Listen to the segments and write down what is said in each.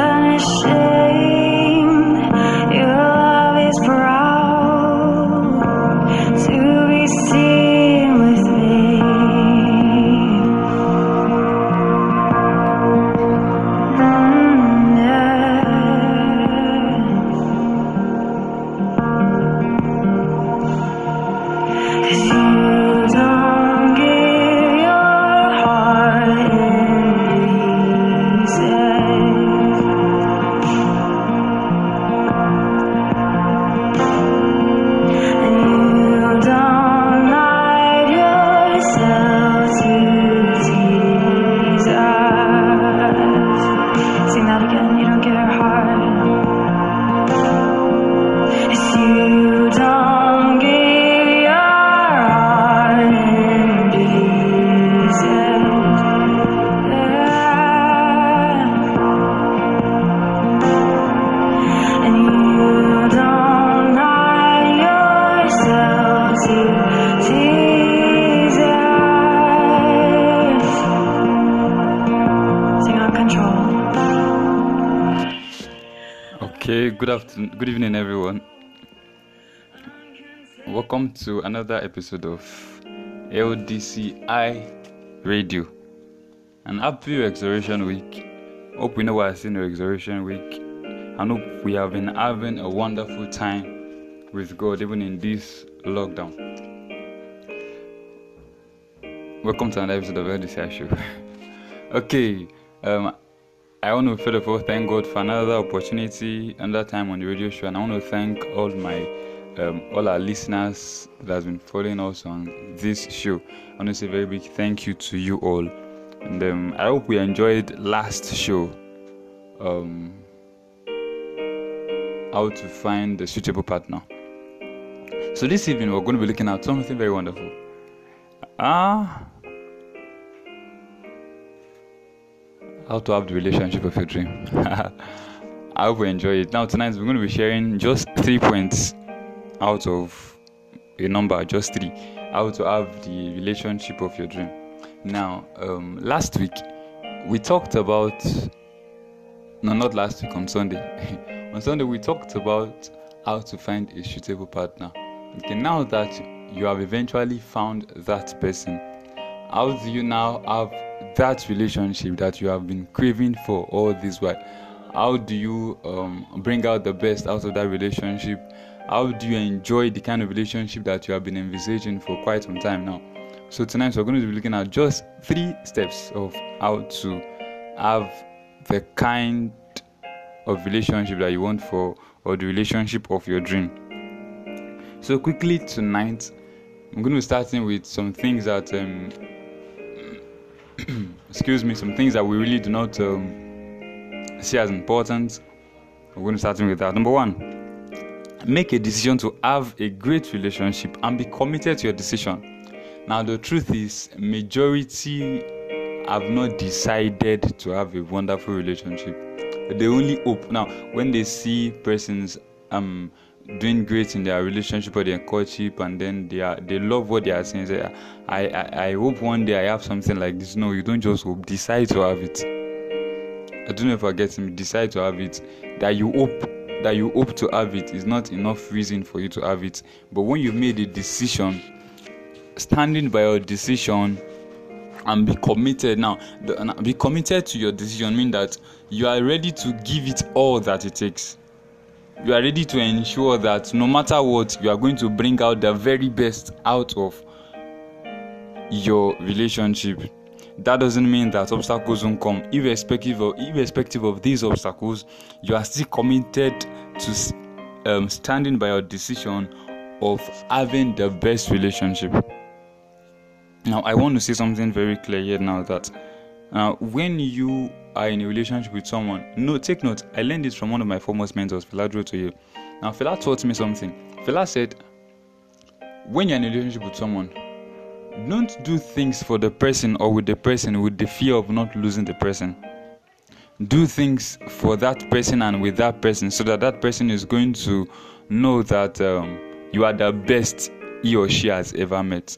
但是。You don't get your heart. To another episode of LDCI Radio. An happy Resurrection Week. Hope we know what I in the Resurrection Week. and hope we have been having a wonderful time with God even in this lockdown. Welcome to another episode of LDCI Show. okay, um, I want to first of all thank God for another opportunity, another time on the radio show, and I want to thank all my um, all our listeners that has been following us on this show. I want to say a very big thank you to you all, and um, I hope we enjoyed last show. Um, how to find a suitable partner. So this evening we're going to be looking at something very wonderful. Ah. how to have the relationship of your dream. I hope you enjoy it. Now tonight we're going to be sharing just three points out of a number, just three, how to have the relationship of your dream. Now, um, last week we talked about no, not last week on Sunday. on Sunday we talked about how to find a suitable partner. Okay, now that you have eventually found that person, how do you now have that relationship that you have been craving for all this while how do you um, bring out the best out of that relationship how do you enjoy the kind of relationship that you have been envisaging for quite some time now so tonight we're going to be looking at just three steps of how to have the kind of relationship that you want for or the relationship of your dream so quickly tonight i'm going to be starting with some things that um, excuse me, some things that we really do not um, see as important. We're going to start with that. Number one, make a decision to have a great relationship and be committed to your decision. Now, the truth is, majority have not decided to have a wonderful relationship. They only hope. Now, when they see persons um doing great in their relationship or their courtship and then they are they love what they are saying say I, I i hope one day i have something like this no you don't just hope decide to have it i don't know if i get me decide to have it that you hope that you hope to have it is not enough reason for you to have it. But when you've made a decision standing by your decision and be committed. Now the, be committed to your decision mean that you are ready to give it all that it takes. You are ready to ensure that no matter what you are going to bring out the very best out of your relationship that doesn't mean that obstacles won't come. Irrespective of irrespective of these obstacles you are still committed to um, standing by your decision of having the best relationship. Now i want to say something very clear here now that uh, when you are in a relationship with someone no take note i learned this from one of my foremost mentors Fela to you now Fela taught me something. Fela said when you're in a relationship with someone don't do things for the person or with the person with the fear of not losing the person do things for that person and with that person so that that person is going to know that um, you are the best he or she has ever met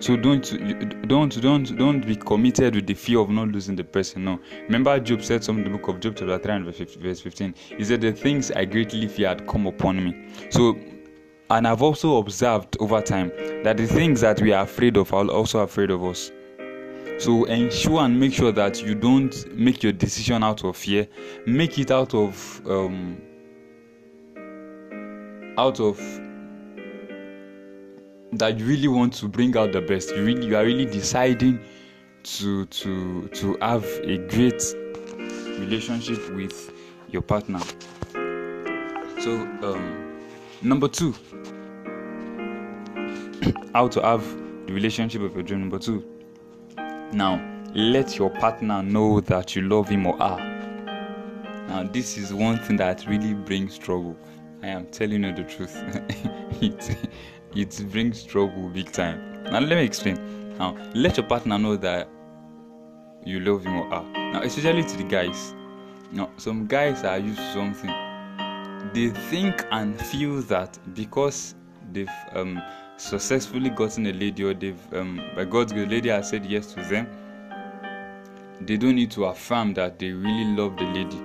So don't don't don't don't be committed with the fear of not losing the person. No. Remember, Job said something in the book of Job, chapter 3 and verse 15 He said, "The things I greatly feared come upon me." So, and I've also observed over time that the things that we are afraid of are also afraid of us. So ensure and make sure that you don't make your decision out of fear. Make it out of um, out of that you really want to bring out the best. You really you are really deciding to to to have a great relationship with your partner. So um, number two, how to have the relationship of your dream. Number two, now let your partner know that you love him or her. Now this is one thing that really brings trouble. I am telling you the truth. it it brings trouble big time. Now let me explain. Now let your partner know that you love him or her. Now especially to the guys. Now some guys are used to something. They think and feel that because they've um, successfully gotten a lady or they've um, by God's grace, lady has said yes to them, they don't need to affirm that they really love the lady.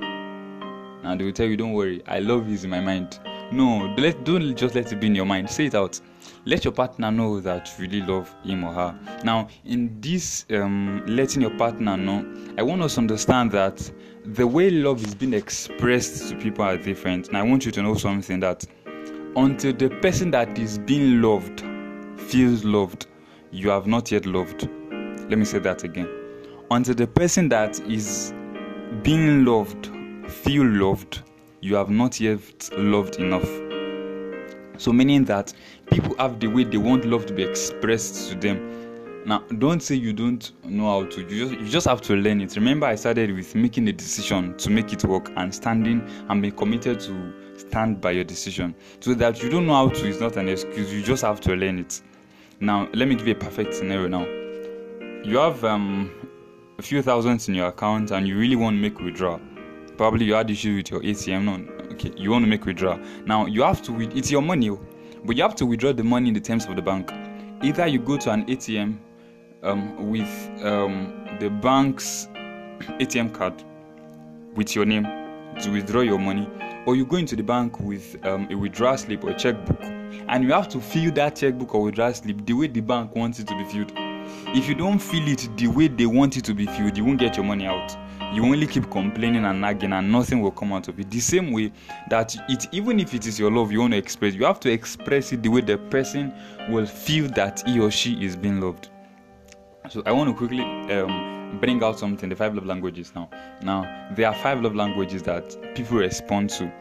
Now they will tell you, "Don't worry, I love is in my mind." No, let don't just let it be in your mind. Say it out. Let your partner know that you really love him or her. Now, in this um, letting your partner know, I want us to understand that the way love is being expressed to people are different. And I want you to know something that until the person that is being loved feels loved, you have not yet loved. Let me say that again. Until the person that is being loved feel loved, you have not yet loved enough. So, meaning that people have the way they want love to be expressed to them. Now, don't say you don't know how to. You just, you just have to learn it. Remember, I started with making a decision to make it work and standing and being committed to stand by your decision. So that you don't know how to is not an excuse. You just have to learn it. Now, let me give you a perfect scenario. Now, you have um, a few thousands in your account and you really want to make withdrawal. Probably you had issues with your ATM. No, okay, you want to make withdrawal. Now, you have to. It's your money, oh, but you have to withdraw the money in the terms of the bank. Either you go to an ATM um, with um, the bank's ATM card with your name to withdraw your money, or you go into the bank with um, a withdrawal slip or a checkbook, and you have to fill that checkbook or withdrawal slip the way the bank wants it to be filled. If you don't fill it the way they want it to be filled, you won't get your money out. You only keep complaining and nagging, and nothing will come out of it. The same way that it, even if it is your love you want to express, you have to express it the way the person will feel that he or she is being loved. So I want to quickly um, bring out something, the five love languages now. Now, there are five love languages that people respond to.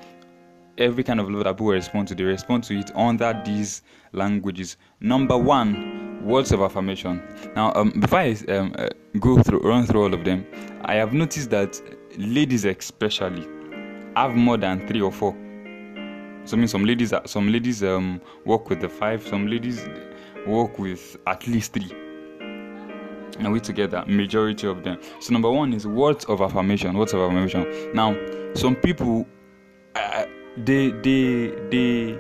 Every kind of love that people respond to, they respond to it under these languages. Number one, words of affirmation. Now, um, before I um, uh, go through, run through all of them, I have noticed that ladies especially have more than three or four. So I mean, some ladies, some ladies um, work with the five, some ladies work with at least three and we together majority of them. So number one is words of affirmation words of affirmation. Now some people uh, they they they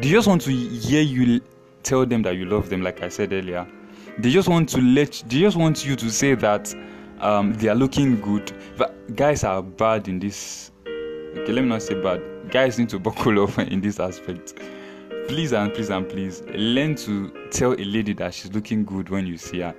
they just want to hear you tell them that you love them like i said earlier. They just want to let they just want you to say that um, they are looking good. But guys are bad in this okay let me not say bad. Guys need to buckle up in this aspect. Please and please and please learn to tell a lady that she's looking good when you see her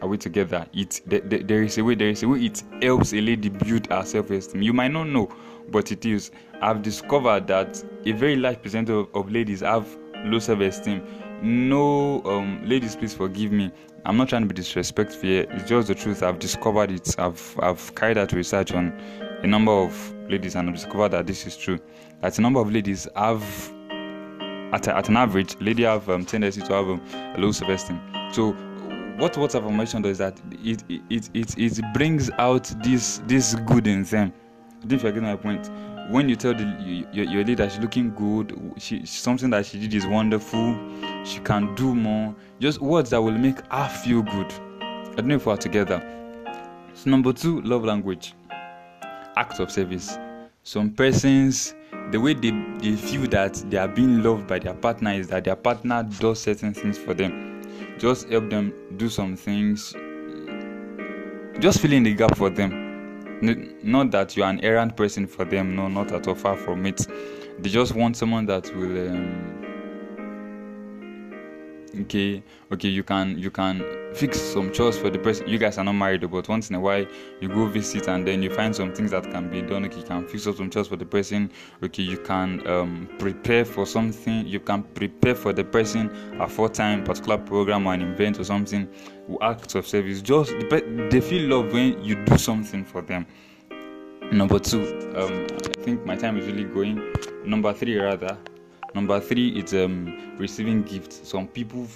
are we together? It th- th- there is a way. There is a way. It helps a lady build her self-esteem. You might not know, but it is. I've discovered that a very large percentage of, of ladies have low self-esteem. No, um, ladies, please forgive me. I'm not trying to be disrespectful here. It's just the truth. I've discovered it. I've I've carried out research on a number of ladies, and I've discovered that this is true. That a number of ladies have at, a, at an average, lady have um, tendency to have um, a low self-esteem. So, what of affirmation does that? It it, it it brings out this this good in them. I think you're getting my point. When you tell the, your, your that she's looking good, she something that she did is wonderful, she can do more. Just words that will make her feel good. I don't know if we're together. So number two, love language, acts of service. Some persons, the way they, they feel that they are being loved by their partner is that their partner does certain things for them. Just help them do some things. Just fill in the gap for them. Not that you're an errand person for them no not at all far from it. They just want someone that will um, okay okay you can you can fix some chores for the person. You guys are not married but once in a while you go visit and then you find some things that can be done. Okay you can fix up some chores for the person. Okay you can um, prepare for something. You can prepare for the person a full time particular program or an event or something. Acts of service. Just the they feel love when you do something for them. Number two um, i think my time is really going. Number three rather number three is um, receiving gifts. Some people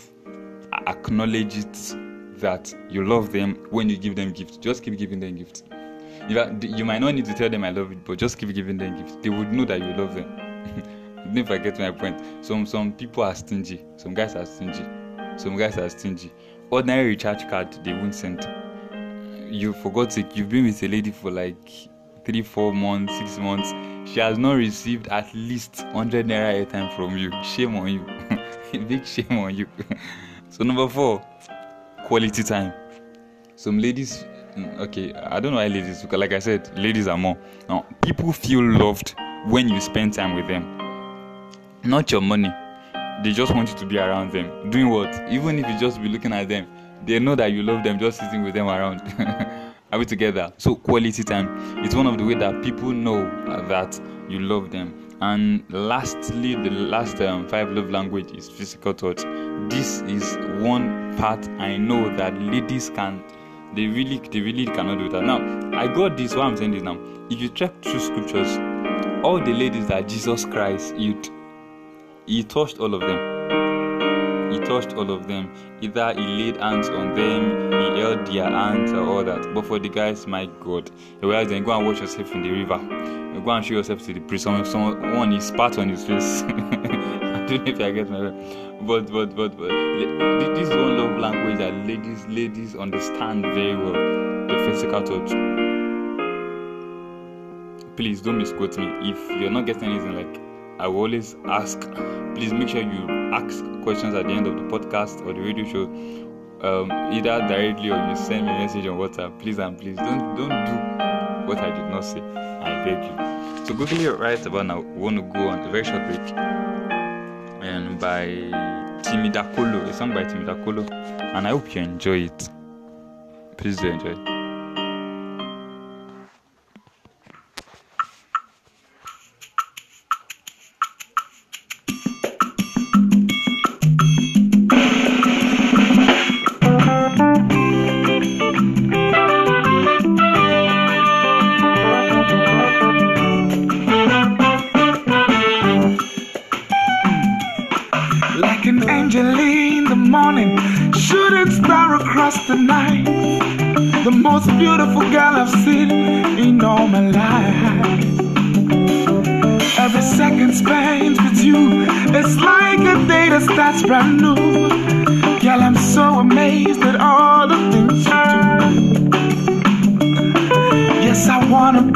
acknowledge it that you love them when you give them gifts. Just keep giving them gifts. You might not need to tell them i love you but just keep giving them gifts. They would know that you love them. Don't forget my point. Some some people are stingy. Some guys are stingy. Some guys are stingy. Ordinary recharge card they won't send. You for god's sake you've been with a lady for like three four months six months she has not received at least 100 naira airtime from you. Shame on you. Big shame on you. So number four quality time. Some ladies mm, okay i don't know why ladies because like i said ladies are more. Now people feel loved when you spend time with them. Not your money. They just want you to be around them. Doing what? Even if you just be looking at them they know that you love them just sitting with them around are we together? So quality time. It's one of the way that people know that you love them. And lastly the last um, five love language is physical touch. This is one part i know that ladies can they really they really cannot do that. Now i got this why i'm saying this now if you check through scriptures all the ladies that jesus christ healed he touched all of them he touched all of them. Either he laid hands on them he held their hands or all that. But for the guys my god. Whereas then go and wash yourself in the river. Go and show yourself to the priest. Someone someone he spat on his face. I don't know if i get my but but but but this is one love language that ladies ladies understand very well. The physical touch. Please don't misquote me. If you're not getting anything like i will always ask. Please make sure you ask questions at the end of the podcast or the radio show. Um, either directly or you send me a message on whatsapp please and please. Don't don't do what i did not say. I beg you. So quickly right about now we want to go on a very short break. And by Timi Dakolo. A song by Timi Dakolo and i hope you enjoy it. Please do enjoy it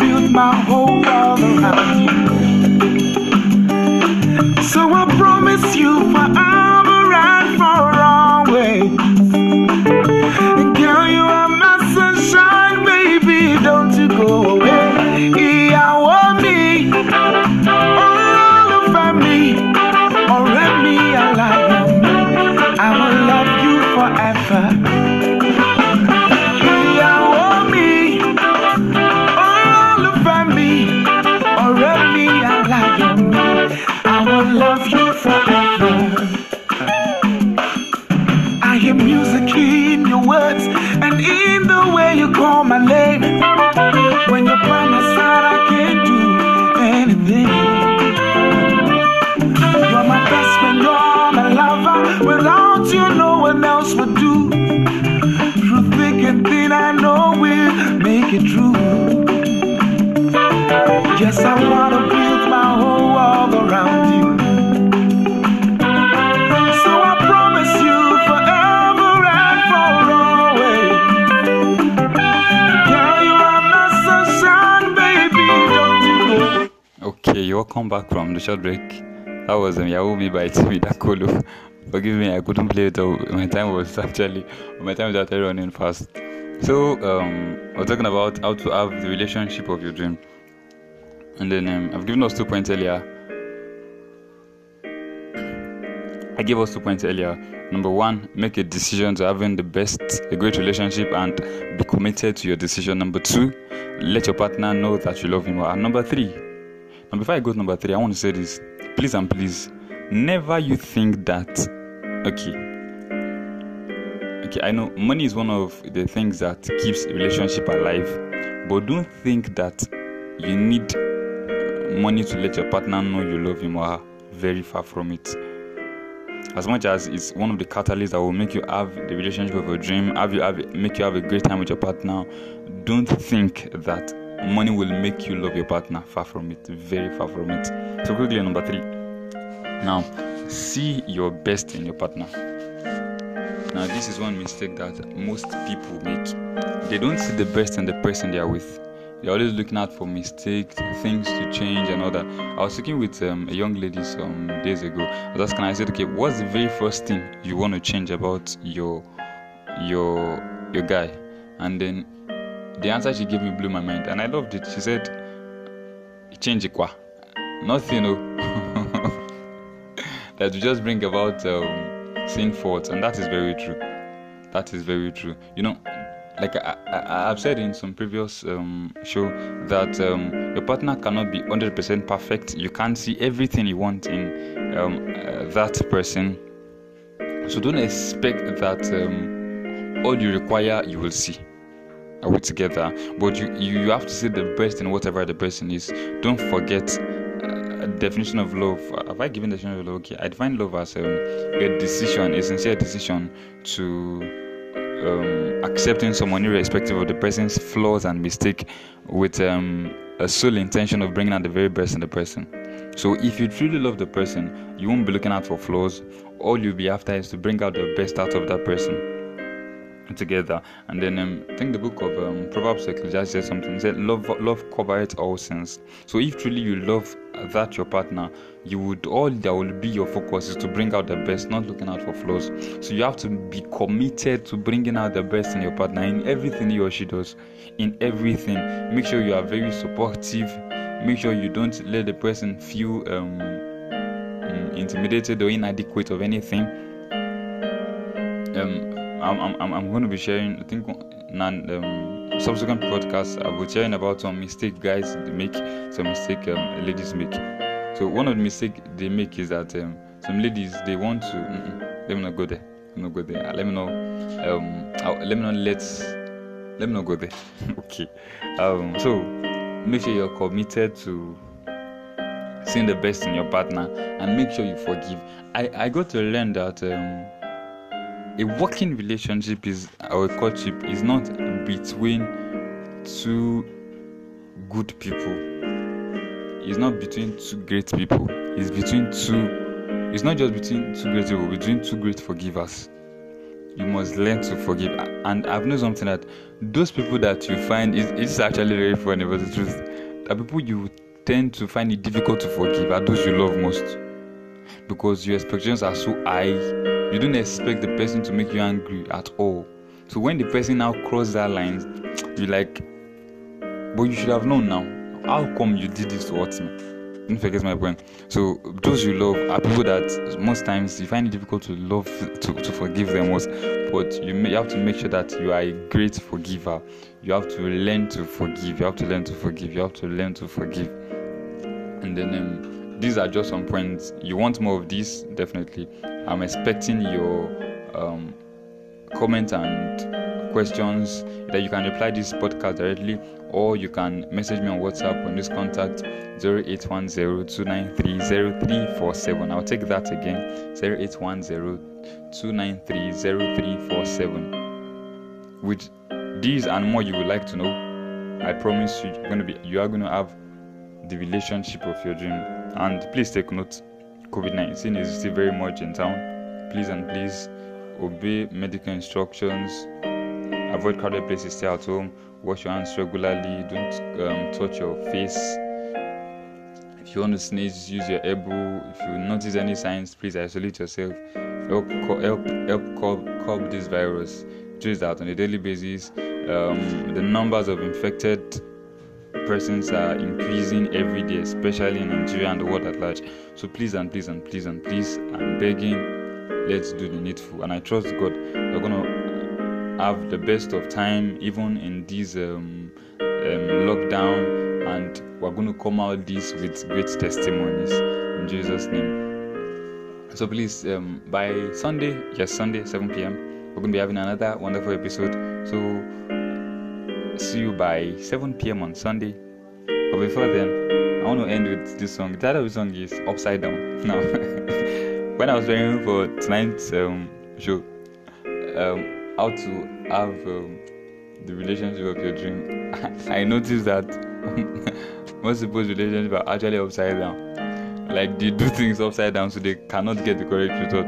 build my whole world around you. So I promise you forever Welcome back from the short break. That was um, Iyawo Mi by Timi Dakolo. Forgive me, I couldn't play it. My time was actually my time was actually running fast. So um, we're talking about how to have the relationship of your dream, and then um, I've given us two points earlier. I gave us two points earlier. Number one, make a decision to having the best, a great relationship, and be committed to your decision. Number two, let your partner know that you love him. And number three, and before I go to number three, I want to say this. Please and please, never you think that, okay, okay, I know money is one of the things that keeps a relationship alive, but don't think that you need uh, money to let your partner know you love him or her. Very far from it. As much as it's one of the catalysts that will make you have the relationship of your dream, have you have make you have a great time with your partner, don't think that money will make you love your partner. Far from it. Very far from it. So quickly, number three. Now, see your best in your partner. Now, this is one mistake that most people make. They don't see the best in the person they are with. They're always looking out for mistakes, things to change, and all that. I was speaking with um, a young lady some days ago. I was asking, I said, "Okay, what's the very first thing you want to change about your your your guy?" And then the answer she gave me blew my mind, and I loved it. She said, "Change kwa, nothing, no." that will just bring about um, seeing faults, and that is very true. That is very true. You know, like I, I've said in some previous um, show that um, your partner cannot be 100% perfect. You can't see everything you want in um, uh, that person. So don't expect that um, all you require you will see. Are we together? But you, you have to see the best in whatever the person is. Don't forget uh, definition of love. Have I given the definition of love? Okay, I define love as um, a decision, a sincere decision to um, accepting someone irrespective of the person's flaws and mistake with um, a sole intention of bringing out the very best in the person. So if you truly love the person, you won't be looking out for flaws. All you'll be after is to bring out the best out of that person together. And then um, I think the book of um, Proverbs Ecclesiastes said something. It said, "Love, love covereth all sins." So if truly you love that your partner, you would all that will be your focus is to bring out the best, not looking out for flaws. So you have to be committed to bringing out the best in your partner in everything he or she does. In everything, make sure you are very supportive. Make sure you don't let the person feel um, mm, intimidated or inadequate of anything. Um, I'm, I'm, I'm going to be sharing, I think, non, um, subsequent podcasts. I will be sharing about some mistake guys make, some mistake um, ladies make. So one of the mistake they make is that um, some ladies they want to. mm-mm, let me not go there. Let me not go there. Let me know. Um, let me not let. Let me not go there. okay. Um, so make sure you're committed to seeing the best in your partner and make sure you forgive. I I got to learn that. A working relationship is or a courtship is not between two good people. It's not between two great people. It's between two it's not just between two great people between two great forgivers. You must learn to forgive. And i've known something that those people that you find is it's actually very funny but the truth the people you tend to find it difficult to forgive are those you love most. Because your expectations are so high you don't expect the person to make you angry at all. So when the person now cross that line you're like but you should have known now. How come you did this towards me? Don't forget my point. So those you love are people that most times you find it difficult to love to, to forgive them most. But you, may, you have to make sure that you are a great forgiver. You have to learn to forgive. You have to learn to forgive. You have to learn to forgive. And then um, these are just some points. You want more of this definitely. I'm expecting your um, comment and questions. That you can reply this podcast directly or you can message me on whatsapp on this contact 0810-293-0347 i'll take that again 0810-293-0347 with these and more you would like to know i promise you you're to be you are to have the relationship of your dream. And please take note, COVID 19 is still very much in town. Please and please obey medical instructions, avoid crowded places, stay at home, wash your hands regularly, don't um, touch your face. If you want to sneeze, use your elbow. If you notice any signs, please isolate yourself. help help help curb, curb this virus. Trace that on a daily basis. Um, the numbers of infected persons are increasing every day, especially in Nigeria and the world at large. So please and please and please and please, I'm begging, let's do the needful. And I trust God we're gonna have the best of time, even in this um, um, lockdown, and we're gonna come out this with great testimonies in Jesus' name. So please, um, by Sunday, yes, Sunday, 7 p.m., we're gonna be having another wonderful episode. So see you by 7 p.m. on Sunday. But before then, I want to end with this song. The title of the song is Upside Down. Now, when I was preparing for tonight's um, show, um, how to have um, the relationship of your dream, I noticed that most people's relationships are actually upside down. Like they do things upside down, so they cannot get the correct result.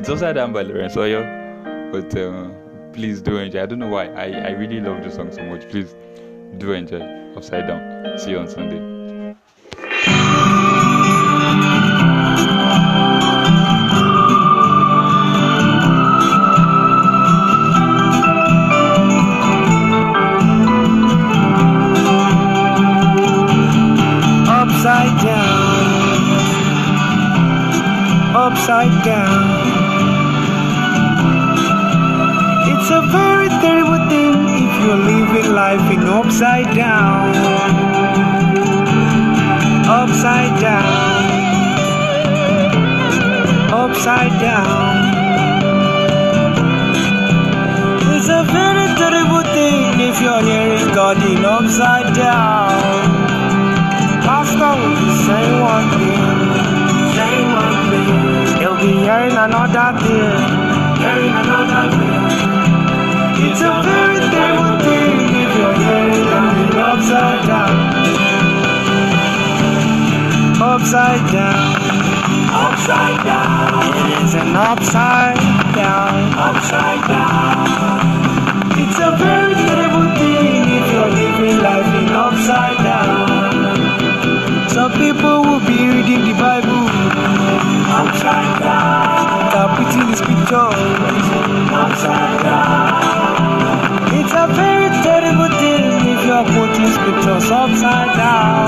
It's upside down by Oyo, but uh, please do enjoy. I don't know why. I, I really love the song so much. Please do enjoy. Upside down. See you on Sunday. upside down, upside down. Living upside down, upside down, upside down. It's a very terrible thing if you're hearing God in upside down. Upside down, upside down. It's an upside down, upside down. It's a very terrible thing if you're living life in upside down. Some people will be reading the Bible upside down, interpreting the scriptures upside down. It's a very terrible thing if you're putting scriptures upside down,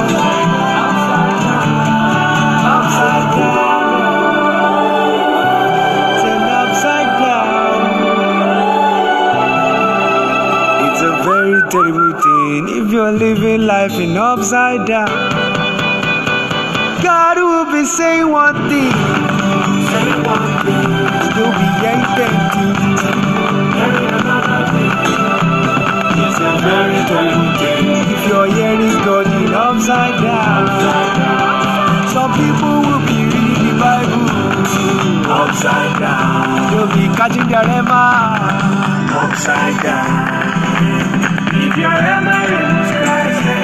life upside down. God will be saying one thing, saying one thing. You'll be thing. It's a very terrible thing if you're hearing God in upside down. Some people will be reading the Bible upside down. They'll be catching their rhema upside down. If you're hammering